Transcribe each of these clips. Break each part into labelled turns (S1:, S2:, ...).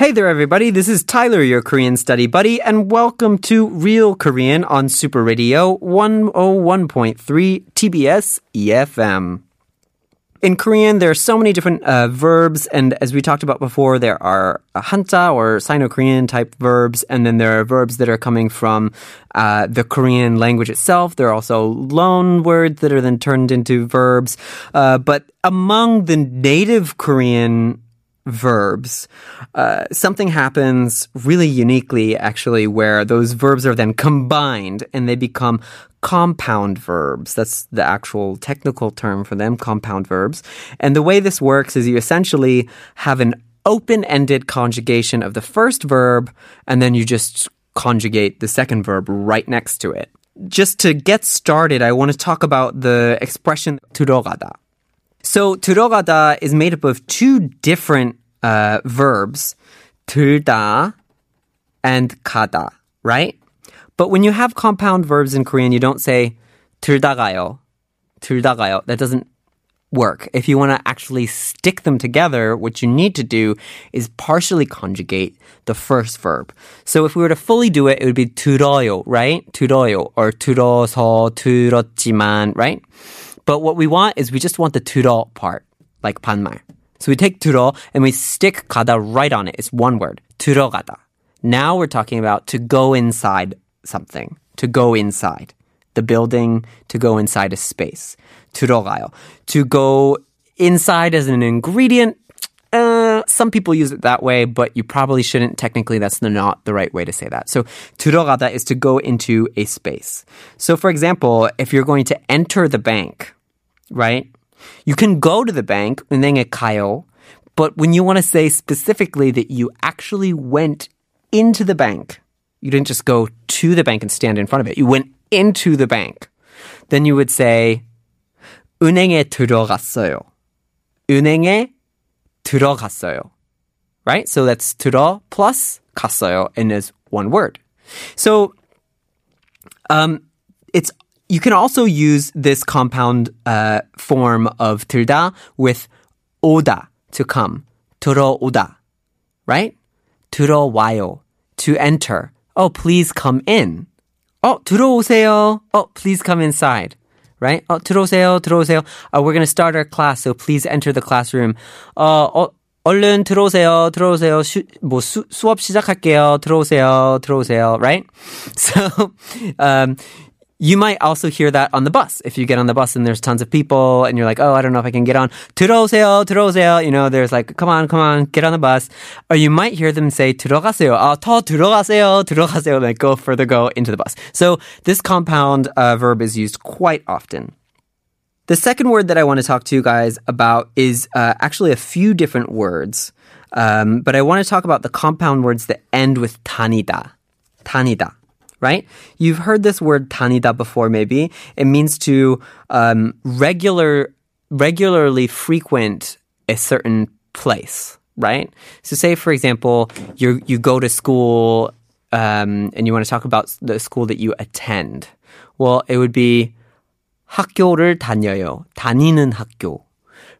S1: Hey there, everybody. This is Tyler, your Korean study buddy, and welcome to Real Korean on Super Radio 101.3 TBS EFM. In Korean, there are so many different uh, verbs, and as we talked about before, there are hanja or Sino-Korean type verbs, and then there are verbs that are coming from uh, the Korean language itself. There are also loan words that are then turned into verbs. Uh, but among the native Korean verbs, uh, something happens really uniquely, actually, where those verbs are then combined and they become compound verbs. That's the actual technical term for them, compound verbs. And the way this works is you essentially have an open ended conjugation of the first verb, and then you just conjugate the second verb right next to it. Just to get started, I want to talk about the expression 들어가다. So 들어가다 is made up of two different uh, verbs, 들다 and 가다, right? But when you have compound verbs in Korean, you don't say 들다가요, 들다가요. That doesn't work. If you want to actually stick them together, what you need to do is partially conjugate the first verb. So if we were to fully do it, it would be 들어요, right? 들어요 or 들어서, 들었지만, right? But what we want is we just want the 들어 part, like 반말. So we take 들어 and we stick 가다 right on it. It's one word. 들어가다. Now we're talking about to go inside something. To go inside the building, to go inside a space. 들어가요. To go inside as an ingredient. Uh, some people use it that way, but you probably shouldn't. Technically, that's not the right way to say that. So, 들어가다 is to go into a space. So, for example, if you're going to enter the bank, right? You can go to the bank, 은행에 가요. But when you want to say specifically that you actually went into the bank, you didn't just go to the bank and stand in front of it. You went into the bank. Then you would say 은행에 들어갔어요. 은행에 들어갔어요. Right? So that's 들어 plus 갔어요 and is one word. So um it's you can also use this compound uh, form of 들다 with 오다 to come. 들어오다. Right? 들어와요. To enter. Oh, please come in. Oh, 들어오세요. Oh, please come inside. Right? Oh, 들어오세요. 들어오세요. Uh, we're going to start our class, so please enter the classroom. 어, 어, 얼른 들어오세요. 들어오세요. 수, 뭐 수, 수업 시작할게요. 들어오세요. 들어오세요. Right? So, um, you might also hear that on the bus. If you get on the bus and there's tons of people and you're like, oh, I don't know if I can get on. 들어오세요, 들어오세요. You know, there's like, come on, come on, get on the bus. Or you might hear them say 들어가세요. 아, 더 들어가세요, 들어가세요. Like go further, go into the bus. So this compound uh, verb is used quite often. The second word that I want to talk to you guys about is uh, actually a few different words. Um, but I want to talk about the compound words that end with tanida. Tanida right? You've heard this word tanida before, maybe. It means to um, regular, regularly frequent a certain place, right? So, say for example, you you go to school um, and you want to talk about the school that you attend. Well, it would be 학교를 다녀요. 다니는 학교.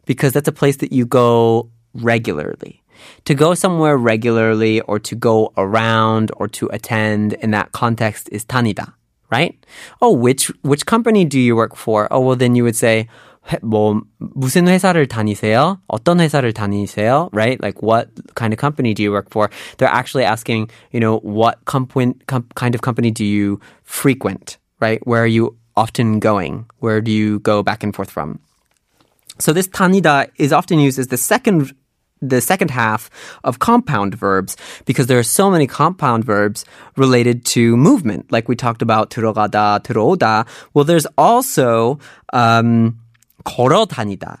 S1: Because that's a place that you go regularly. To go somewhere regularly or to go around or to attend in that context is 다니다, right? Oh, which which company do you work for? Oh, well then you would say 뭐 무슨 회사를 다니세요? 어떤 회사를 다니세요? Right? Like what kind of company do you work for? They're actually asking, you know, what company com- kind of company do you frequent? Right? Where are you often going? Where do you go back and forth from? So this tanida is often used as the second the second half of compound verbs because there are so many compound verbs related to movement, like we talked about 들어가다, 들어오다. Well, there's also um, 걸어 다니다,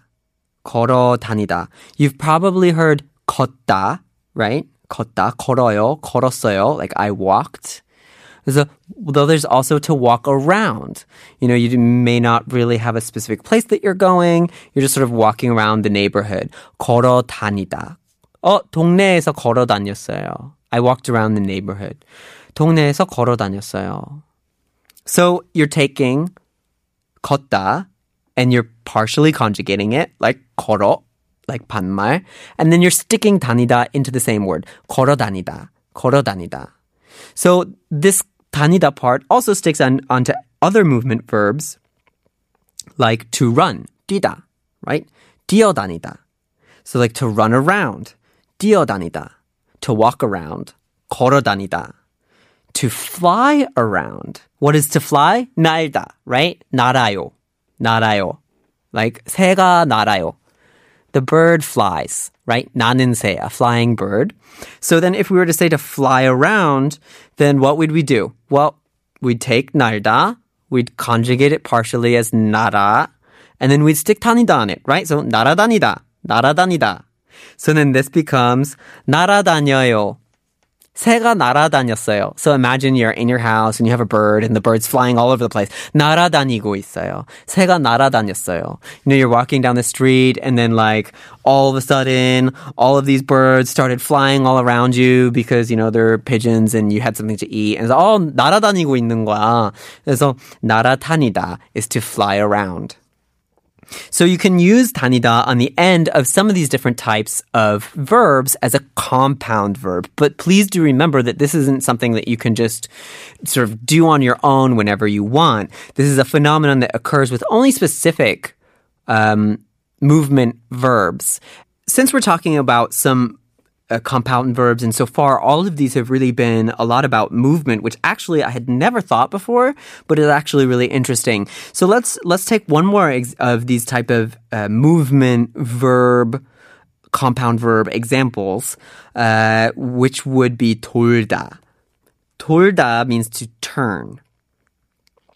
S1: 걸어 다니다. You've probably heard 걷다, right? 걷다, 걸어요, 걸었어요, like I walked. So, though there's also to walk around. You know, you may not really have a specific place that you're going. You're just sort of walking around the neighborhood. 걸어 다니다. 어, 동네에서 걸어 다녔어요. I walked around the neighborhood. 동네에서 걸어 다녔어요. So you're taking 걷다 and you're partially conjugating it like 걸어, like 반말, and then you're sticking 다니다 into the same word. 걸어 다니다. 걸어 다니다. So this 다니다 part also sticks on onto other movement verbs like to run, 뛰다, right? 뛰어다니다. So like to run around, 뛰어다니다. To walk around, 걸어다니다. To fly around. What is to fly? 날다, right? 날아요. 날아요. Like 새가 날아요. The bird flies, right? 나는 새, a flying bird. So then if we were to say to fly around, then what would we do? Well, we'd take 날다, we'd conjugate it partially as 나라, and then we'd stick 다니다 on it, right? So 날아다니다, 날아다니다. So then this becomes 날아다녀요. 새가 날아다녔어요. So imagine you're in your house and you have a bird and the bird's flying all over the place. 날아다니고 있어요. 새가 날아다녔어요. You know, you're walking down the street and then like all of a sudden all of these birds started flying all around you because, you know, they're pigeons and you had something to eat. And so, 어, 날아다니고 있는 거야. 그래서 날아다니다 is to fly around. So you can use 다니다 on the end of some of these different types of verbs as a compound verb. But please do remember that this isn't something that you can just sort of do on your own whenever you want. This is a phenomenon that occurs with only specific um, movement verbs. Since we're talking about some uh, compound verbs. And so far, all of these have really been a lot about movement, which actually I had never thought before, but is actually really interesting. So let's let's take one more ex- of these type of uh, movement verb compound verb examples, uh, which would be 돌다. 돌다 means to turn.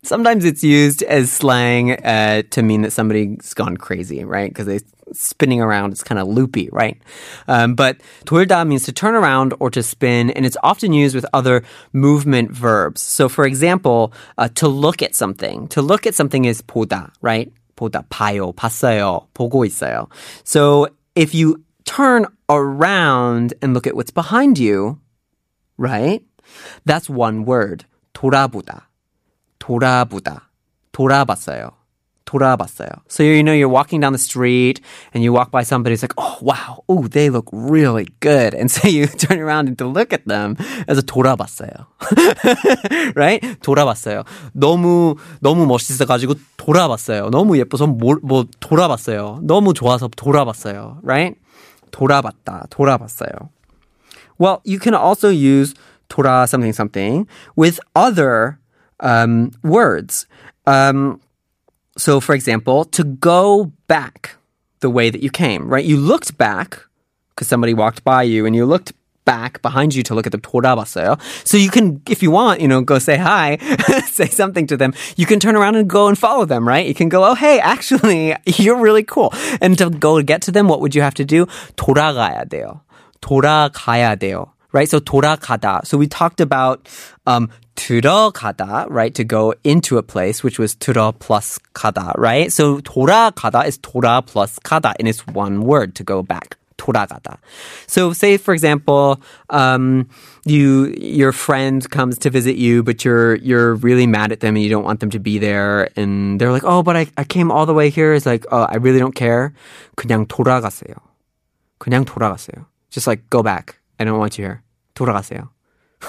S1: Sometimes it's used as slang uh, to mean that somebody's gone crazy, right? Because they spinning around. It's kind of loopy, right? Um, but 돌다 means to turn around or to spin, and it's often used with other movement verbs. So, for example, uh, to look at something. To look at something is 보다, right? 보다, 봐요, 봤어요, 보고 있어요. So, if you turn around and look at what's behind you, right? That's one word. 돌아보다. 돌아보다. 돌아봤어요. 돌아봤어요. So you know you're walking down the street and you walk by somebody who's like, oh wow, oh they look really good, and so you turn around and to look at them a 돌아봤어요, right? 돌아봤어요. 너무 너무 멋있어 가지고 돌아봤어요. 너무 예뻐서 뭐, 뭐 돌아봤어요. 너무 좋아서 돌아봤어요, right? 돌아봤다, 돌아봤어요. Well, you can also use 돌아 something something with other um, words. Um, so, for example, to go back the way that you came, right? You looked back because somebody walked by you and you looked back behind you to look at the 돌아봤어요. So you can, if you want, you know, go say hi, say something to them. You can turn around and go and follow them, right? You can go, oh, hey, actually, you're really cool. And to go get to them, what would you have to do? 돌아가야 돼요. 돌아가야 돼요 right? So 돌아가다. So we talked about um, 들어가다, right? To go into a place, which was 들어 plus 가다, right? So 돌아가다 is 돌아 plus 가다, and it's one word to go back. 돌아가다. So say for example, um, you your friend comes to visit you, but you're you're really mad at them and you don't want them to be there, and they're like, oh, but I I came all the way here. It's like, oh, I really don't care. 그냥 돌아가세요. 그냥 돌아가세요. Just like go back. I don't want you here. 돌아가세요.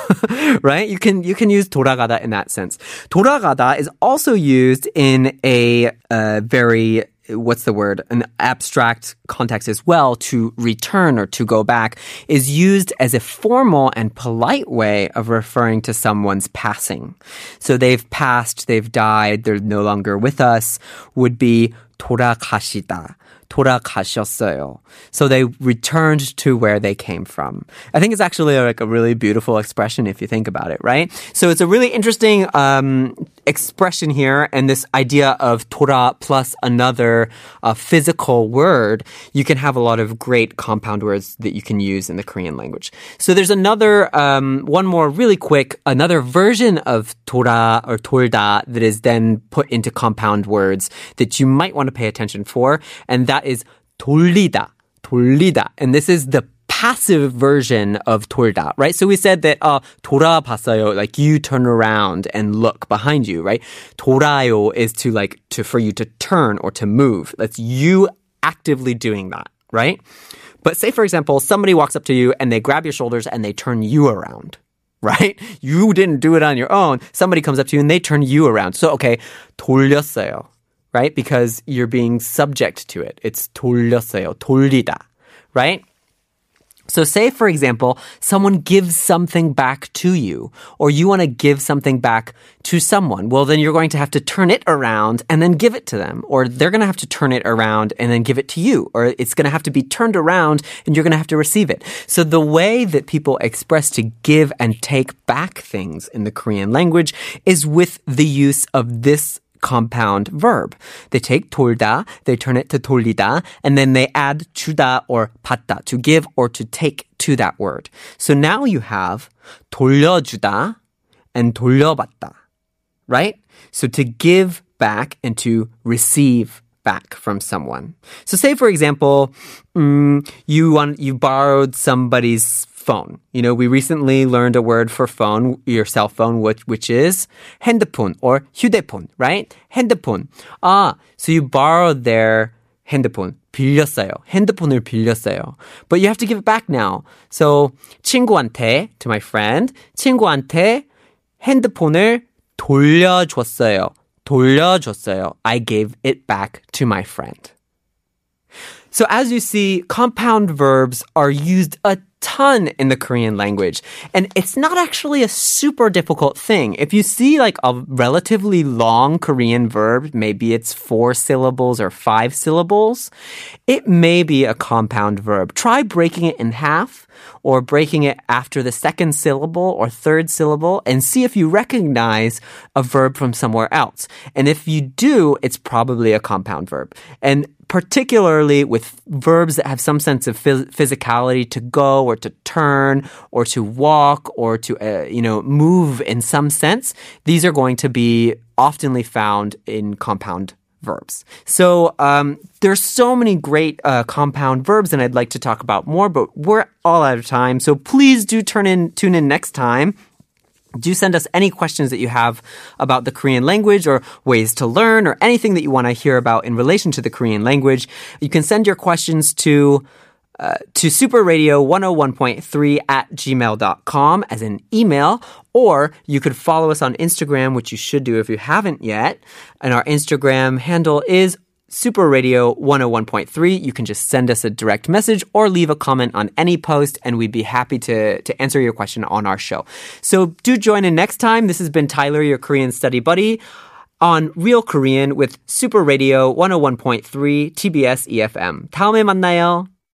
S1: right? You can you can use 돌아가다 in that sense. 돌아가다 is also used in a uh, very what's the word an abstract context as well to return or to go back is used as a formal and polite way of referring to someone's passing so they've passed they've died they're no longer with us would be 돌아가시다 돌아가셨어요. So they returned to where they came from. I think it's actually like a really beautiful expression if you think about it, right? So it's a really interesting um, expression here and this idea of Torah plus another uh, physical word, you can have a lot of great compound words that you can use in the Korean language. So there's another, um, one more really quick, another version of Torah or Torda that is then put into compound words that you might want to pay attention for, and that is 돌리다. 돌리다. And this is the passive version of 돌다, right? So we said that uh, 돌아봤어요, like you turn around and look behind you, right? 돌아요 is to like to for you to turn or to move. That's you actively doing that, right? But say for example, somebody walks up to you and they grab your shoulders and they turn you around. Right? You didn't do it on your own. Somebody comes up to you and they turn you around. So, okay, 돌렸어요. Right? Because you're being subject to it. It's 돌렸어요. 돌리다. Right? So say, for example, someone gives something back to you, or you want to give something back to someone. Well, then you're going to have to turn it around and then give it to them, or they're going to have to turn it around and then give it to you, or it's going to have to be turned around and you're going to have to receive it. So the way that people express to give and take back things in the Korean language is with the use of this compound verb. They take 돌다, they turn it to 돌리다, and then they add 주다 or 받다, to give or to take to that word. So now you have 돌려주다 and 돌려받다, right? So to give back and to receive back from someone. So say for example, mm, you want you borrowed somebody's phone. You know, we recently learned a word for phone, your cell phone, which, which is 핸드폰 or 휴대폰, right? 핸드폰. Ah, so you borrowed their 핸드폰. 빌렸어요. 핸드폰을 빌렸어요. But you have to give it back now. So 친구한테, to my friend, 친구한테 핸드폰을 돌려줬어요. 돌려줬어요. I gave it back to my friend. So as you see, compound verbs are used a ton in the Korean language. And it's not actually a super difficult thing. If you see like a relatively long Korean verb, maybe it's four syllables or five syllables, it may be a compound verb. Try breaking it in half or breaking it after the second syllable or third syllable and see if you recognize a verb from somewhere else. And if you do, it's probably a compound verb. And particularly with verbs that have some sense of phys- physicality to go or to turn or to walk or to uh, you know move in some sense these are going to be oftenly found in compound verbs. So um, there's so many great uh, compound verbs and i'd like to talk about more but we're all out of time. So please do turn in tune in next time do send us any questions that you have about the Korean language or ways to learn or anything that you want to hear about in relation to the Korean language. You can send your questions to uh, to superradio101.3 at gmail.com as an email, or you could follow us on Instagram, which you should do if you haven't yet. And our Instagram handle is Super Radio 101.3. You can just send us a direct message or leave a comment on any post, and we'd be happy to, to answer your question on our show. So do join in next time. This has been Tyler, your Korean study buddy, on Real Korean with Super Radio 101.3 TBS EFM. 다음에 만나요.